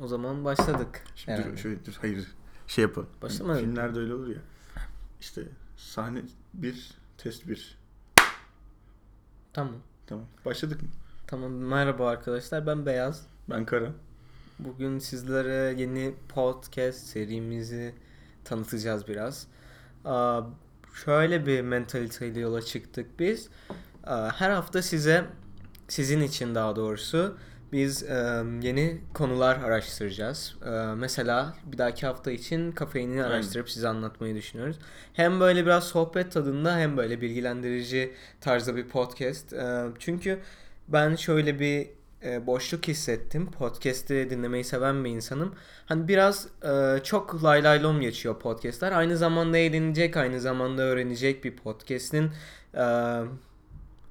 O zaman başladık. Şimdi herhalde. dur, şöyle dur, hayır. Şey yapalım. Başlamadık? Filmlerde öyle olur ya. İşte sahne bir, test bir. Tamam. Tamam. Başladık mı? Tamam. Merhaba arkadaşlar. Ben Beyaz. Ben Kara. Bugün sizlere yeni podcast serimizi tanıtacağız biraz. Aa, şöyle bir mentaliteyle yola çıktık biz. Aa, Her hafta size, sizin için daha doğrusu biz e, yeni konular araştıracağız. E, Mesela bir dahaki hafta için kafeini Aynen. araştırıp size anlatmayı düşünüyoruz. Hem böyle biraz sohbet tadında hem böyle bilgilendirici tarzda bir podcast. E, Çünkü ben şöyle bir e, boşluk hissettim. Podcast'i dinlemeyi seven bir insanım. Hani biraz e, çok lay lay lom geçiyor podcast'ler. Aynı zamanda eğlenecek, aynı zamanda öğrenecek bir podcast'in e,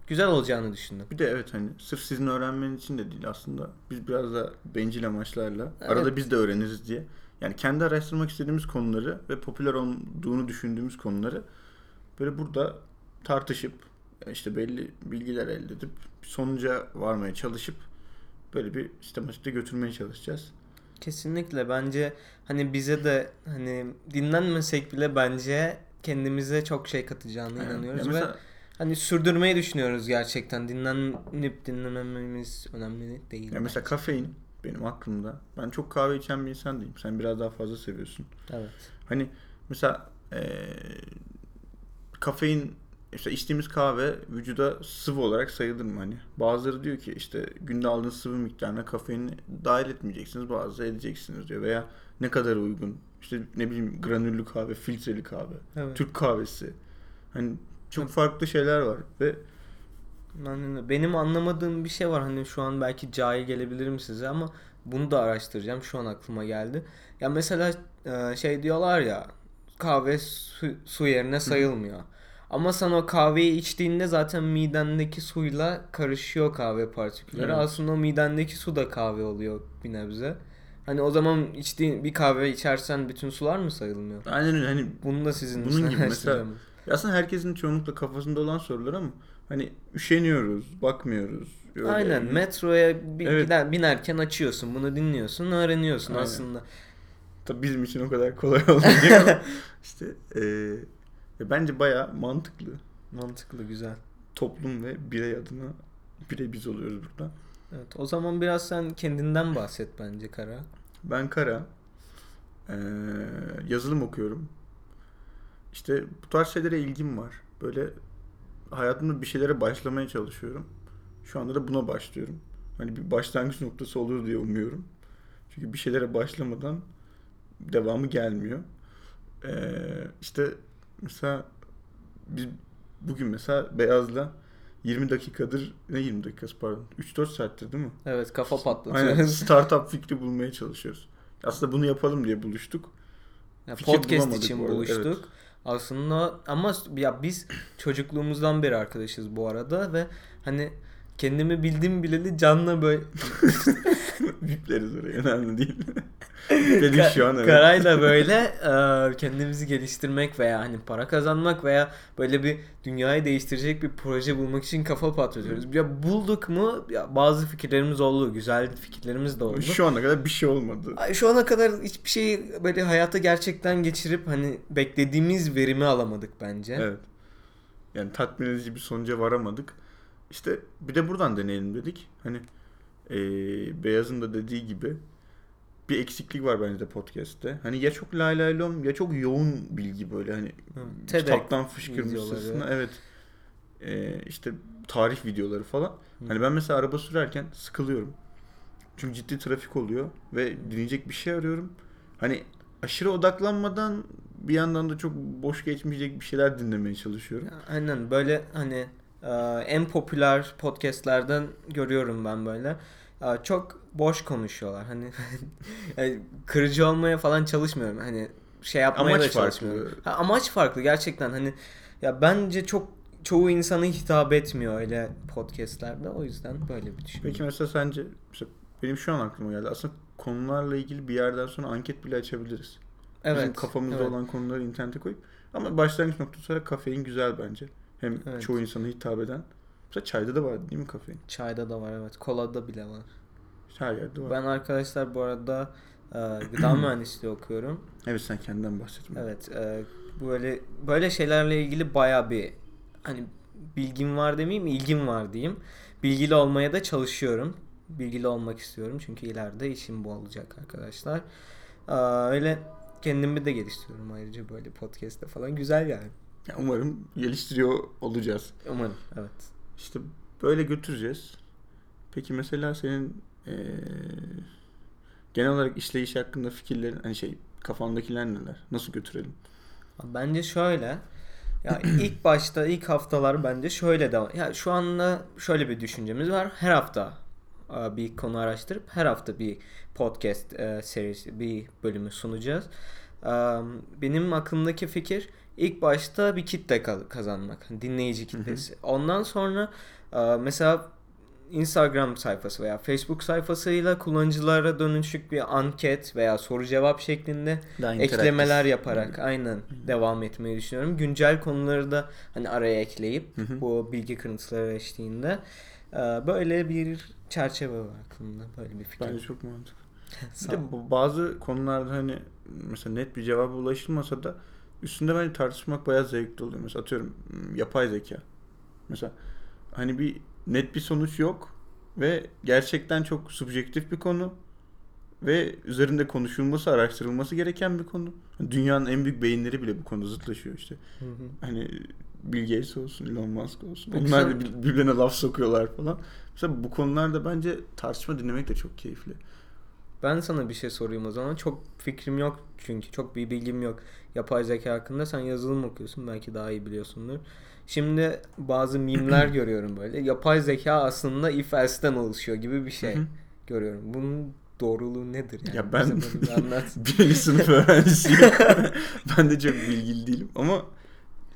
güzel olacağını düşündüm. Bir de evet hani sırf sizin öğrenmeniz için de değil aslında. Biz biraz da bencil amaçlarla Evet. arada biz de öğreniriz diye. Yani kendi araştırmak istediğimiz konuları ve popüler olduğunu düşündüğümüz konuları böyle burada tartışıp işte belli bilgiler elde edip sonuca varmaya çalışıp böyle bir sistematikte götürmeye çalışacağız. Kesinlikle bence hani bize de hani dinlenmesek bile bence kendimize çok şey katacağını Yani, inanıyoruz ya ve mesela hani sürdürmeyi düşünüyoruz gerçekten. Dinlenip dinlemememiz önemli değil. Ya mesela kafein benim aklımda. Ben çok kahve içen bir insan değilim. Sen biraz daha fazla seviyorsun. Evet. Hani mesela eee kafein işte içtiğimiz kahve vücuda sıvı olarak sayılır mı hani? Bazıları diyor ki işte günde aldığınız sıvı miktarına kafeini dahil etmeyeceksiniz. Bazıları edeceksiniz diyor. Veya ne kadar uygun. İşte ne bileyim granüllü kahve, filtreli kahve, Evet. Türk kahvesi. Hani çok farklı şeyler var ve. Benim anlamadığım bir şey var. Hani şu an belki cahil gelebilirim size ama bunu da araştıracağım. Şu an aklıma geldi. Ya mesela e, şey diyorlar ya kahve su, su yerine sayılmıyor. Ama sen o kahveyi içtiğinde zaten midendeki suyla karışıyor kahve partikülleri. Evet. Aslında o midendeki su da kahve oluyor bir nebze. Hani o zaman içtiğin bir kahve içersen bütün sular mı sayılmıyor? aynen öyle hani Bunu da sizin Bunun gibi mesela-. Aslında herkesin çoğunlukla kafasında olan sorular ama hani üşeniyoruz, bakmıyoruz. Öyle. Aynen metroya bir, Evet. gider- binerken açıyorsun bunu dinliyorsun öğreniyorsun Aynen. aslında. Tabii bizim için o kadar kolay olmayacak ama işte ya bence baya mantıklı. Mantıklı güzel. Toplum ve birey adına birey biz oluyoruz burada. Evet o zaman biraz sen kendinden bahset bence Kara. Ben Kara. eee, yazılım okuyorum. İşte bu tarz şeylere ilgim var. Böyle hayatımda bir şeylere başlamaya çalışıyorum. Şu anda da buna başlıyorum. Hani bir başlangıç noktası olur diye umuyorum. Çünkü bir şeylere başlamadan devamı gelmiyor. Ee, işte mesela biz bugün mesela Beyaz'la 20 dakikadır ne 20 dakikası pardon 3-4 saattir değil mi? Evet kafa Aynen patlatıyoruz. startup fikri bulmaya çalışıyoruz. Aslında bunu yapalım diye buluştuk. Ya Fikir podcast için bu buluştuk. evet. Aslında ama ya biz çocukluğumuzdan beri arkadaşız bu arada ve hani kendimi bildim bileli canlı böyle Vipleriz oraya önemli değil. Dedik şu an evet. Karayla böyle e, kendimizi geliştirmek veya hani para kazanmak veya böyle bir dünyayı değiştirecek bir proje bulmak için kafa patlatıyoruz. Ya bulduk mu? Ya bazı fikirlerimiz oldu, güzel fikirlerimiz de oldu. Şu ana kadar bir şey olmadı. Ay, Şu ana kadar hiçbir şeyi böyle hayata gerçekten geçirip hani beklediğimiz verimi alamadık bence. Evet. Yani tatmin edici bir sonuca varamadık. İşte bir de buradan deneyelim dedik. Hani eee, Beyaz'ın da dediği gibi bir eksiklik var bence de podcast'te. Hani ya çok lay lay lom ya çok yoğun bilgi böyle hani Hı, kitaptan fışkırmışsın. videoları. Evet. Eee işte tarih videoları falan. Hani ben mesela araba sürerken sıkılıyorum. Çünkü ciddi trafik oluyor ve dinleyecek bir şey arıyorum. Hani aşırı odaklanmadan bir yandan da çok boş geçmeyecek bir şeyler dinlemeye çalışıyorum. Aynen böyle hani en popüler podcastlerden görüyorum ben böyle. Çok boş konuşuyorlar. Hani yani kırıcı olmaya falan çalışmıyorum. Hani şey yapmaya Amaç da çalışmıyorum. farklı. Ha, amaç farklı gerçekten. Hani ya bence çok çoğu insana hitap etmiyor öyle podcastlerde. O yüzden böyle bir düşünüyorum. Peki mesela sence mesela benim şu an aklıma geldi. Aslında konularla ilgili bir yerden sonra anket bile açabiliriz. Bizim Evet. kafamızda evet. olan konuları internete koyup ama başlangıç noktası olarak kafein güzel bence. Hem Evet. çoğu insana hitap eden. Mesela çayda da var değil mi kafein? Çayda da var evet. Kolada bile var. Her yerde var. Ben arkadaşlar bu arada e, gıda mühendisliği okuyorum. Evet sen kendinden bahsetme. Evet, e, böyle böyle şeylerle ilgili baya bir hani bilgim var demeyeyim, ilgim var diyeyim. Bilgili olmaya da çalışıyorum. Bilgili olmak istiyorum çünkü ileride işim bu olacak arkadaşlar. E, öyle kendimi de geliştiriyorum ayrıca böyle podcast'te falan güzel yani. Ya umarım geliştiriyor olacağız. Umarım, evet. İşte böyle götüreceğiz. Peki mesela senin eee, genel olarak işleyiş hakkında fikirlerin hani şey kafandakiler neler? Nasıl götürelim? Bence şöyle. Ya ilk başta ilk haftalar bence şöyle devam. Ya şu anda şöyle bir düşüncemiz var. Her hafta e, bir konu araştırıp her hafta bir podcast e, serisi bir bölümü sunacağız. E, Benim aklımdaki fikir ilk başta bir kitle ka- kazanmak. Dinleyici kitlesi. Ondan sonra e, mesela Instagram sayfası veya Facebook sayfasıyla kullanıcılara dönüşük bir anket veya soru cevap şeklinde eklemeler yaparak aynen devam etmeyi düşünüyorum. Güncel konuları da hani araya ekleyip Hı hı. bu bilgi kırıntıları eşliğinde e, böyle bir çerçeve var aklımda. Böyle bir fikir. Bence çok mantıklı. Bir de bazı konularda hani mesela net bir cevaba ulaşılmasa da üstünde bence tartışmak bayağı zevkli oluyor. Mesela atıyorum m, yapay zeka. Mesela hani bir net bir sonuç yok ve gerçekten çok subjektif bir konu ve üzerinde konuşulması, araştırılması gereken bir konu. Dünyanın en büyük beyinleri bile bu konuda zıtlaşıyor işte. Hı hı. Hani Bill Gates olsun, Elon Musk olsun. Peki Onlar sen- da bir- birbirine laf sokuyorlar falan. Mesela bu konularda bence tartışma dinlemek de çok keyifli. Ben sana bir şey sorayım o zaman. Çok fikrim yok çünkü çok bir bilgim yok yapay zeka hakkında. Sen yazılım okuyorsun belki daha iyi biliyorsundur. Şimdi bazı mimler görüyorum böyle. Yapay zeka aslında if else'den oluşuyor gibi bir şey görüyorum. Bunun doğruluğu nedir yani? Ya ben-. Birinci sınıf öğrencisiyim. ben de çok bilgili değilim ama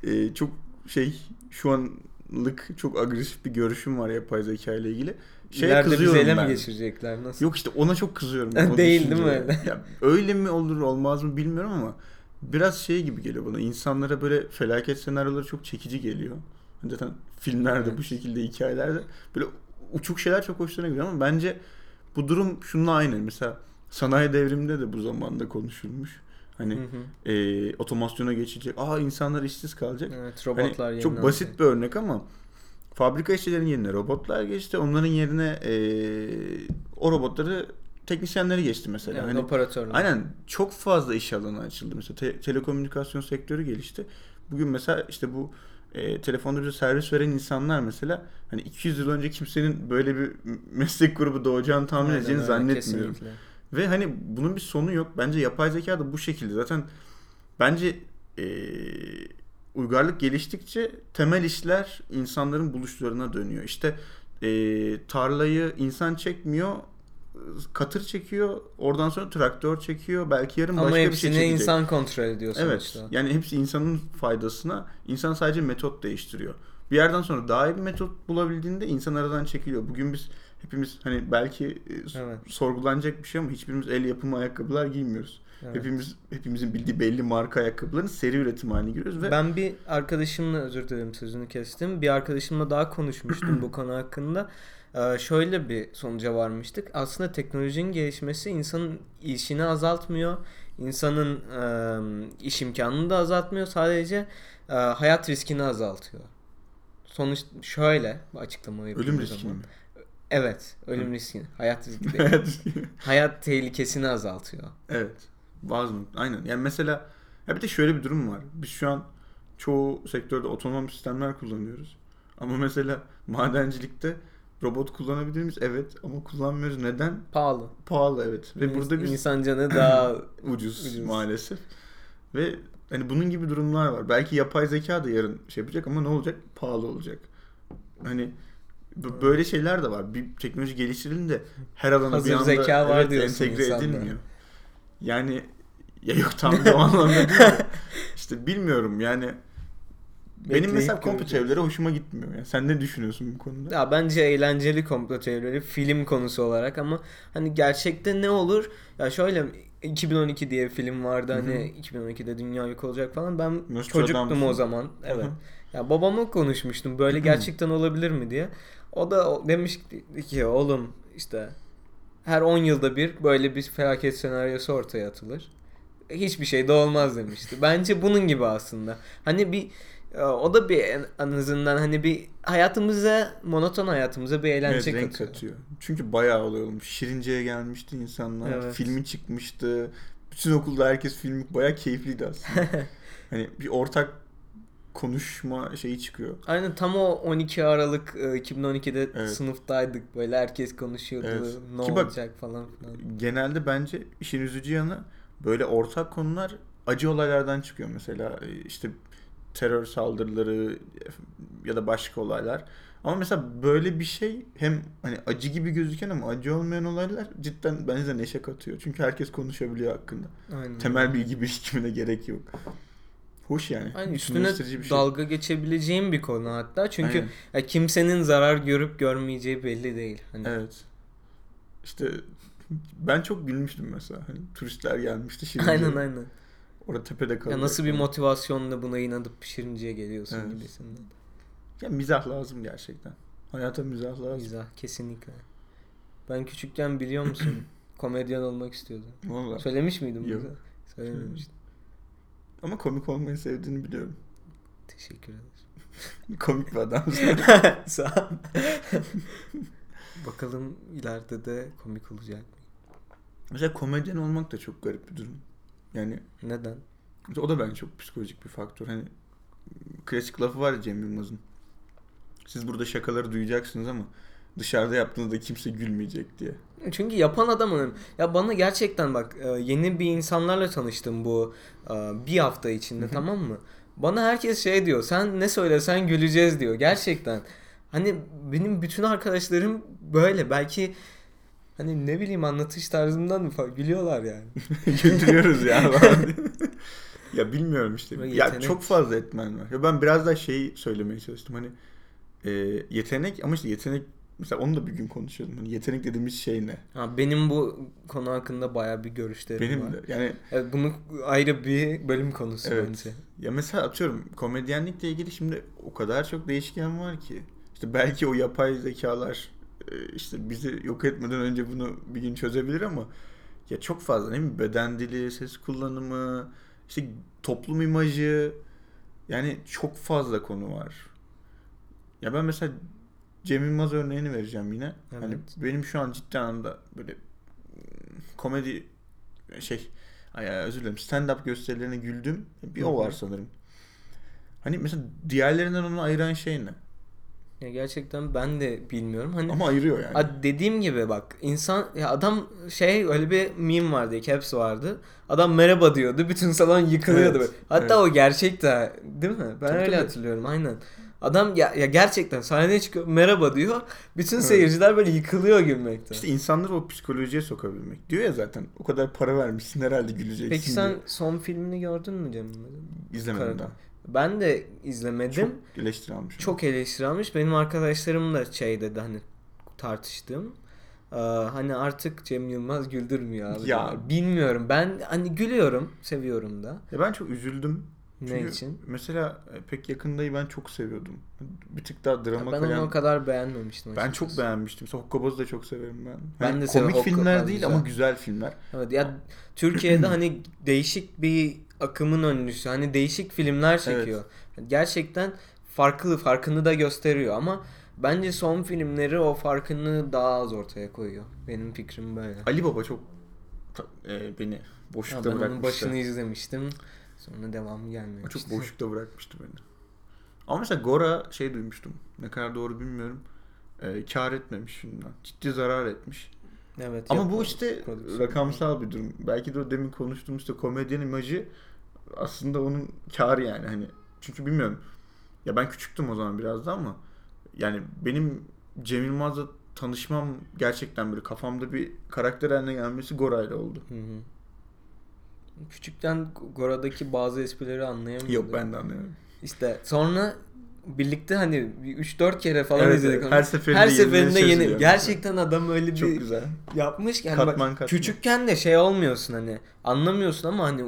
e, çok şey şu anlık çok agresif bir görüşüm var yapay zeka ile ilgili. Şeye İleride bizi kızıyorum ele ben. mi geçirecekler? Nasıl? Yok işte ona çok kızıyorum. Değil, değil mi öyle? Ya, öyle mi olur olmaz mı bilmiyorum ama biraz şey gibi geliyor bana. İnsanlara böyle felaket senaryoları çok çekici geliyor. Zaten filmlerde Evet. bu şekilde hikayelerde böyle uçuk şeyler çok hoşlarına gidiyor ama bence bu durum şununla aynı. Mesela sanayi devriminde de bu zamanda konuşulmuş. Hani Hı hı. e, otomasyona geçecek. Aa insanlar işsiz kalacak. Evet Hani robotlar çok yeniden- basit bir örnek ama fabrika işçilerinin yerine robotlar geçti. Onların yerine e, o robotları teknisyenleri geçti mesela. Evet, hani operatörler. aynen çok fazla iş alanı açıldı. Mesela te- telekomünikasyon sektörü gelişti. Bugün mesela işte bu e, telefonda bize servis veren insanlar mesela hani 200 yıl önce kimsenin böyle bir meslek grubu doğacağını tahmin Aynen edeceğini öyle, zannetmiyorum. kesinlikle. Ve hani bunun bir sonu yok. Bence yapay zeka da bu şekilde. Zaten bence e, uygarlık geliştikçe temel işler insanların buluşlarına dönüyor. İşte e, tarlayı insan çekmiyor, katır çekiyor, oradan sonra traktör çekiyor, belki yarın Ama başka bir şey hepsini çekecek. insan kontrol ediyor Evet. sonuçta. Yani hepsi insanın faydasına. İnsan sadece metot değiştiriyor. Bir yerden sonra daha iyi bir metot bulabildiğinde insan aradan çekiliyor. Bugün biz hepimiz hani belki e, Evet. sorgulanacak bir şey ama hiçbirimiz el yapımı ayakkabılar giymiyoruz. Evet. Hepimiz hepimizin bildiği belli marka ayakkabıların seri üretim halini görüyoruz ve Ben bir arkadaşımla özür dilerim sözünü kestim. Bir arkadaşımla daha konuşmuştum bu konu hakkında. Ee, şöyle bir sonuca varmıştık. Aslında teknolojinin gelişmesi insanın işini azaltmıyor. İnsanın e, iş imkanını da azaltmıyor. Sadece e, hayat riskini azaltıyor. Sonuç şöyle açıklamayı ölüm yapayım o riskini mi? Evet, ölüm Hı. riskini. Hayat riski değil. hayat tehlikesini azaltıyor. Evet. Bazı aynen. Yani mesela ya bir de şöyle bir durum var. Biz şu an çoğu sektörde otonom sistemler kullanıyoruz. Ama mesela madencilikte robot kullanabilir miyiz? Evet ama kullanmıyoruz. Neden? Pahalı. Pahalı evet. Ve burada biz insan canı daha ucuz, Ucuz. maalesef. Ve hani bunun gibi durumlar var. Belki yapay zeka da yarın şey yapacak ama ne olacak? Pahalı olacak. Hani böyle şeyler de var. Bir teknoloji geliştirildiğinde her alana Hazır bir anda zeka var evet, entegre insanda. edilmiyor. Yani ya yok tam da o anlamda değil de. İşte bilmiyorum yani benim Bekleyip mesela komplo teorileri hoşuma gitmiyor. Yani sen ne düşünüyorsun bu konuda? Ya bence eğlenceli komplo teorileri film konusu olarak ama hani gerçekte ne olur? Ya şöyle 2012 diye bir film vardı hani 2012'de dünya yok olacak falan. Ben Nostradamus. çocuktum o zaman. Evet. Hı hı. Ya babamla konuşmuştum böyle gerçekten olabilir mi diye. O da demiş ki oğlum işte her 10 yılda bir böyle bir felaket senaryosu ortaya atılır. Hiçbir şey de olmaz demişti. Bence bunun gibi aslında. Hani bir e, o da bir en en azından hani bir hayatımıza monoton hayatımıza bir eğlence Evet, renk katıyor. katıyor. Çünkü bayağı olay olmuş. Şirince'ye gelmişti insanlar. Evet. Filmi çıkmıştı. Bütün okulda herkes filmi bayağı keyifliydi aslında. hani bir ortak konuşma şeyi çıkıyor. Aynen tam o 12 Aralık e, 2012'de Evet. sınıftaydık. Böyle herkes konuşuyordu. Evet. Ne Ki bak- olacak falan filan. Genelde bence işin üzücü yanı böyle ortak konular acı olaylardan çıkıyor mesela e, işte terör saldırıları ya da başka olaylar. Ama mesela böyle bir şey hem hani acı gibi gözüken ama acı olmayan olaylar cidden bence neşe katıyor. Çünkü herkes konuşabiliyor hakkında. Aynen. Temel bilgi birikimine gerek yok. Hoş yani. Aynen üstüne şey. dalga geçebileceğim bir konu hatta. Çünkü Aynen. kimsenin zarar görüp görmeyeceği belli değil. Hani Evet. İşte ben çok gülmüştüm mesela. Hani turistler gelmişti Şirince'ye. aynen aynen. Orada tepede kalıyor. Ya nasıl bir motivasyonla buna inanıp pişirinceye geliyorsun Evet. gibisinden. Ya mizah lazım gerçekten. Hayata mizah lazım. Mizah kesinlikle. Ben küçükken biliyor musun komedyen olmak istiyordum. Vallahi. Söylemiş miydim Yok. bunu? Söylememiştim. Ama komik olmayı sevdiğini biliyorum. Teşekkür ederim. komik bir adamsın. Sağ ol. Bakalım ileride de komik olacak mı? mesela komedyen olmak da çok garip bir durum. Yani Neden? o da bence çok psikolojik bir faktör. Hani klasik lafı var ya Cem Yılmaz'ın. Siz burada şakaları duyacaksınız ama dışarıda yaptığınızda kimse gülmeyecek diye. Çünkü yapan adam önemli. Ya bana gerçekten bak e, yeni bir insanlarla tanıştım bu e, bir hafta içinde tamam mı? Bana herkes şey diyor. Sen ne söylesen güleceğiz diyor. Gerçekten. Hani benim bütün arkadaşlarım böyle. Belki hani ne bileyim anlatış tarzımdan mı gülüyorlar yani. Güldürüyoruz ya. ya bilmiyorum işte. Böyle Ya yetenek. çok fazla etmen var. Ya ben biraz da şeyi söylemeye çalıştım. Hani e, yetenek ama işte yetenek mesela onu da bir gün konuşuyordum. Hani yetenek dediğimiz şey ne? Ha, benim bu konu hakkında baya bir görüşlerim Benim var. de. Yani Evet, bunu ayrı bir bölüm konusu Evet. bence. ya mesela atıyorum komedyenlikle ilgili şimdi o kadar çok değişken var ki. İşte belki o yapay zekalar e, işte bizi yok etmeden önce bunu bir gün çözebilir ama ya çok fazla değil mi? Beden dili, ses kullanımı, işte toplum imajı yani çok fazla konu var. Ya ben mesela Cem Yılmaz örneğini vereceğim yine. Hani Evet. benim şu an ciddi anlamda böyle mm, komedi şey ay, özür dilerim stand-up gösterilerine güldüm. Bir o var sanırım. Hani mesela diğerlerinden onu ayıran şey ne? Ya gerçekten ben de bilmiyorum. Hani Ama ayırıyor yani. A- dediğim gibi bak insan ya adam şey öyle bir meme vardı caps vardı. Adam merhaba diyordu. Bütün salon yıkılıyordu. Evet, böyle. Hatta evet. o gerçek de değil mi? Ben Tabii, öyle tabii. hatırlıyorum aynen. Adam ya, ya gerçekten sahneye çıkıyor merhaba diyor. Bütün Evet. seyirciler böyle yıkılıyor gülmekten. İşte insanları o psikolojiye sokabilmek. Diyor ya zaten o kadar para vermişsin herhalde güleceksin Peki sen diyor. son filmini gördün mü Cem? İzlemedim Karadağ. daha. Ben de izlemedim. Çok eleştiri almışım. Çok eleştiri almış. Benim arkadaşlarım da şey dedi hani tartıştım. Ee, hani artık Cem Yılmaz güldürmüyor abi. Ya. Bilmiyorum. Ben hani gülüyorum. Seviyorum da. Ya ben çok üzüldüm. Ne Çünkü için? Mesela e, pek yakındayı ben çok seviyordum. Bir tık daha drama ben kayan. onu o kadar beğenmemiştim. Ben açıkçası. çok beğenmiştim. Mesela da çok severim ben. Ben Hani de komik. Hokkabaz filmler değil güzel. ama güzel filmler. Evet ya Türkiye'de hani değişik bir akımın önlüsü. Hani değişik filmler çekiyor. Gerçekten farklı farkını da gösteriyor ama bence son filmleri o farkını daha az ortaya koyuyor. Benim fikrim böyle. Ali Baba çok e, beni boşlukta ben onun bırakmıştı. başını izlemiştim. Sonra devamı O gelmemişti. çok boşlukta bırakmıştı beni. Ama mesela Gora şey duymuştum. Ne kadar doğru bilmiyorum. E, kar etmemiş filmden. Ciddi zarar etmiş. Evet. Ama bu işte prodüksiyon. rakamsal bir durum. Belki de o demin konuştuğumuz işte komedyen imajı aslında onun karı yani hani. Çünkü bilmiyorum. Ya ben küçüktüm o zaman biraz da ama yani benim Cem Yılmaz'la tanışmam gerçekten böyle kafamda bir karakter haline gelmesi Gora'yla oldu. Hı hı. Küçükten Gora'daki bazı esprileri anlayamıyordum. Yok ben de anlıyorum. İşte sonra birlikte hani 3-4 kere falan Evet, izledik. evet. Her seferinde Her yeni seferinde yeni. biliyorum. Gerçekten adam öyle Çok bir güzel. yapmış ki hani Katman bak, katman. küçükken de şey olmuyorsun hani anlamıyorsun ama hani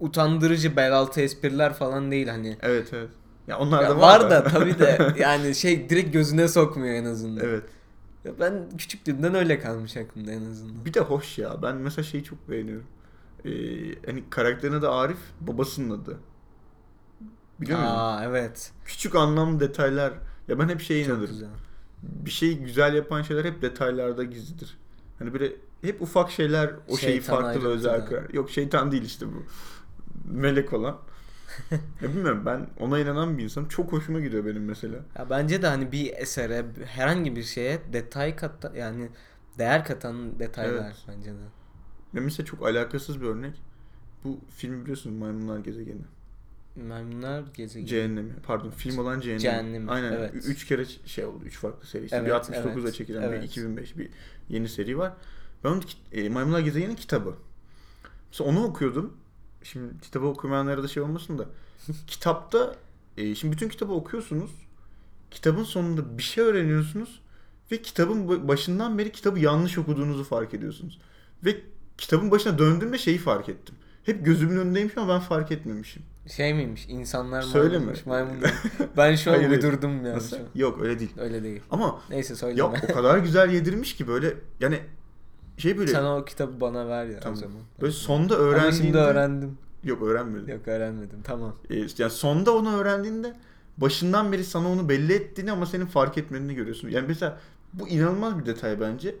utandırıcı bel altı espriler falan değil hani. Evet evet. Ya onlar Ya da var, var, da tabii de yani şey direkt gözüne sokmuyor en azından. evet. Ya ben küçüklüğümden öyle kalmış aklımda en azından. Bir de hoş ya. Ben mesela şeyi çok beğeniyorum. Ee, hani karakterin adı Arif, babasının adı. Biliyor musun? Aa evet. Küçük anlamlı detaylar. Ya ben hep şeye inanırım. güzel. Bir şeyi güzel yapan şeyler hep detaylarda gizlidir. Hani böyle hep ufak şeyler o şeyi Şeytan farklı ve özel da. kılar. Yok şeytan değil işte bu. Melek olan. ya bilmiyorum ben ona inanan bir insanım. Çok hoşuma gidiyor benim mesela. Ya bence de hani bir esere herhangi bir şeye detay kat yani değer katan detaylar Evet. bence de. Ve mesela çok alakasız bir örnek. Bu film biliyorsunuz Maymunlar Gezegeni. Maymunlar gezegeni. Cehennemi. Pardon film olan Cehennemi. Cehennemi, Aynen. evet. Üç kere şey oldu. Üç farklı seri. İşte bir Evet, 69'da evet, çekilen bir evet. 2005 bir yeni seri var. Ben onun e, Maymunlar Gezegeni'nin kitabı. Mesela onu okuyordum. Şimdi kitabı okumayanlara da şey olmasın da. kitapta e, şimdi bütün kitabı okuyorsunuz. Kitabın sonunda bir şey öğreniyorsunuz. Ve kitabın ba- başından beri kitabı yanlış okuduğunuzu fark ediyorsunuz. Ve kitabın başına döndüğümde şeyi fark ettim. Hep gözümün önündeymiş ama ben fark etmemişim. Şey miymiş? İnsanlar maymunmuş. Maymunlar. ben şu an Hayır, uydurdum yani. Nasıl? şu an. Yok öyle değil. Öyle değil. Ama Neyse ya söyleme. o kadar güzel yedirmiş ki böyle yani şey böyle Sen o kitabı bana ver ya Tamam. o zaman. böyle sonda Ama öğrendiğinde şimdi öğrendim. yok öğrenmedim. Yok öğrenmedim. Tamam. Ee, yani sonda onu öğrendiğinde başından beri sana onu belli ettiğini ama senin fark etmediğini görüyorsun. Yani mesela bu inanılmaz bir detay bence.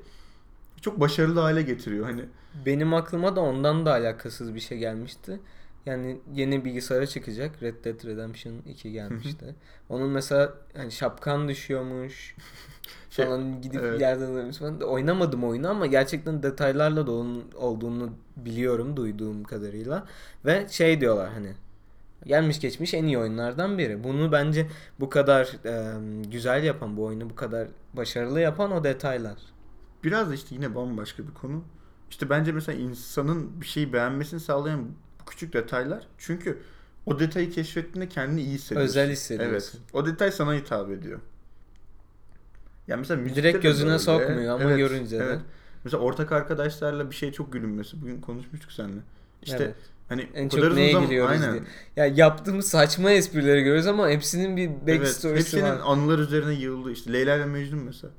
Çok başarılı hale getiriyor. Hani Benim aklıma da ondan da alakasız bir şey gelmişti. Yani yeni bilgisayara çıkacak. Red Dead Redemption 2 gelmişti. Onun mesela hani şapkan düşüyormuş Şey, falan gidip evet. yerden alıyormuş falan. Oynamadım oyunu ama gerçekten detaylarla dolu olduğunu biliyorum duyduğum kadarıyla. Ve şey diyorlar hani gelmiş geçmiş en iyi oyunlardan biri. Bunu bence bu kadar e, güzel yapan bu oyunu bu kadar başarılı yapan o detaylar. Biraz da işte yine bambaşka bir konu. İşte bence mesela insanın bir şeyi beğenmesini sağlayan bu küçük detaylar. Çünkü o detayı keşfettiğinde kendini iyi hissediyorsun. Özel hissediyorsun. Evet. O detay sana hitap ediyor. Yani mesela müzikte Direkt gözüne böyle. sokmuyor ama görünce de. Mesela ortak arkadaşlarla bir şey çok gülünmesi. Bugün konuşmuştuk seninle. İşte Evet. hani En çok neye zaman- gülüyoruz Aynen. diye. Ya yaptığımız saçma esprileri görüyoruz ama hepsinin bir Evet. backstory'si Hepsinin var. anılar üzerine yığıldı. İşte Leyla ile Mecnun mesela.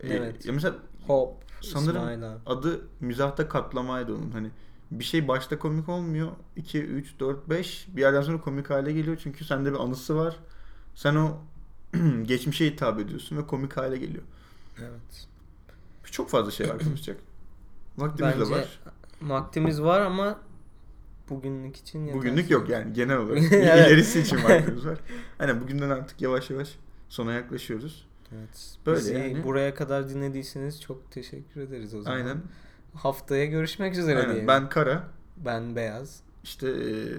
Ee, Evet. ya mesela Hop. Sanırım İsmail abi. adı mizahta katlamaydı onun. Hani bir şey başta komik olmuyor. 2, 3, 4, 5 bir yerden sonra komik hale geliyor. Çünkü sende bir anısı var. Sen o geçmişe hitap ediyorsun ve komik hale geliyor. Evet. Çok fazla şey var konuşacak. Vaktimiz Bence de var. vaktimiz var ama bugünlük için yeter. Bugünlük yok yani genel olarak. Evet. İlerisi için vaktimiz var. Hani bugünden artık yavaş yavaş sona yaklaşıyoruz. Evet. Böyle Bizi yani. buraya kadar dinlediyseniz çok teşekkür ederiz o zaman. Aynen. Haftaya görüşmek üzere Aynen. diyelim. Ben Kara. ben Beyaz. İşte eee,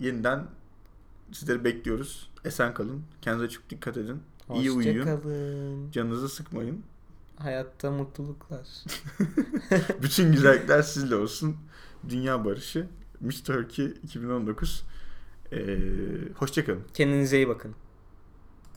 yeniden sizleri bekliyoruz. Esen kalın. Kendinize çok dikkat edin. İyi uyuyun. Hoşçakalın. Canınızı sıkmayın. Hayatta mutluluklar. Bütün güzellikler sizle olsun. Dünya barışı. Miss Turkey 2019. Ee, hoşçakalın. Kendinize iyi bakın.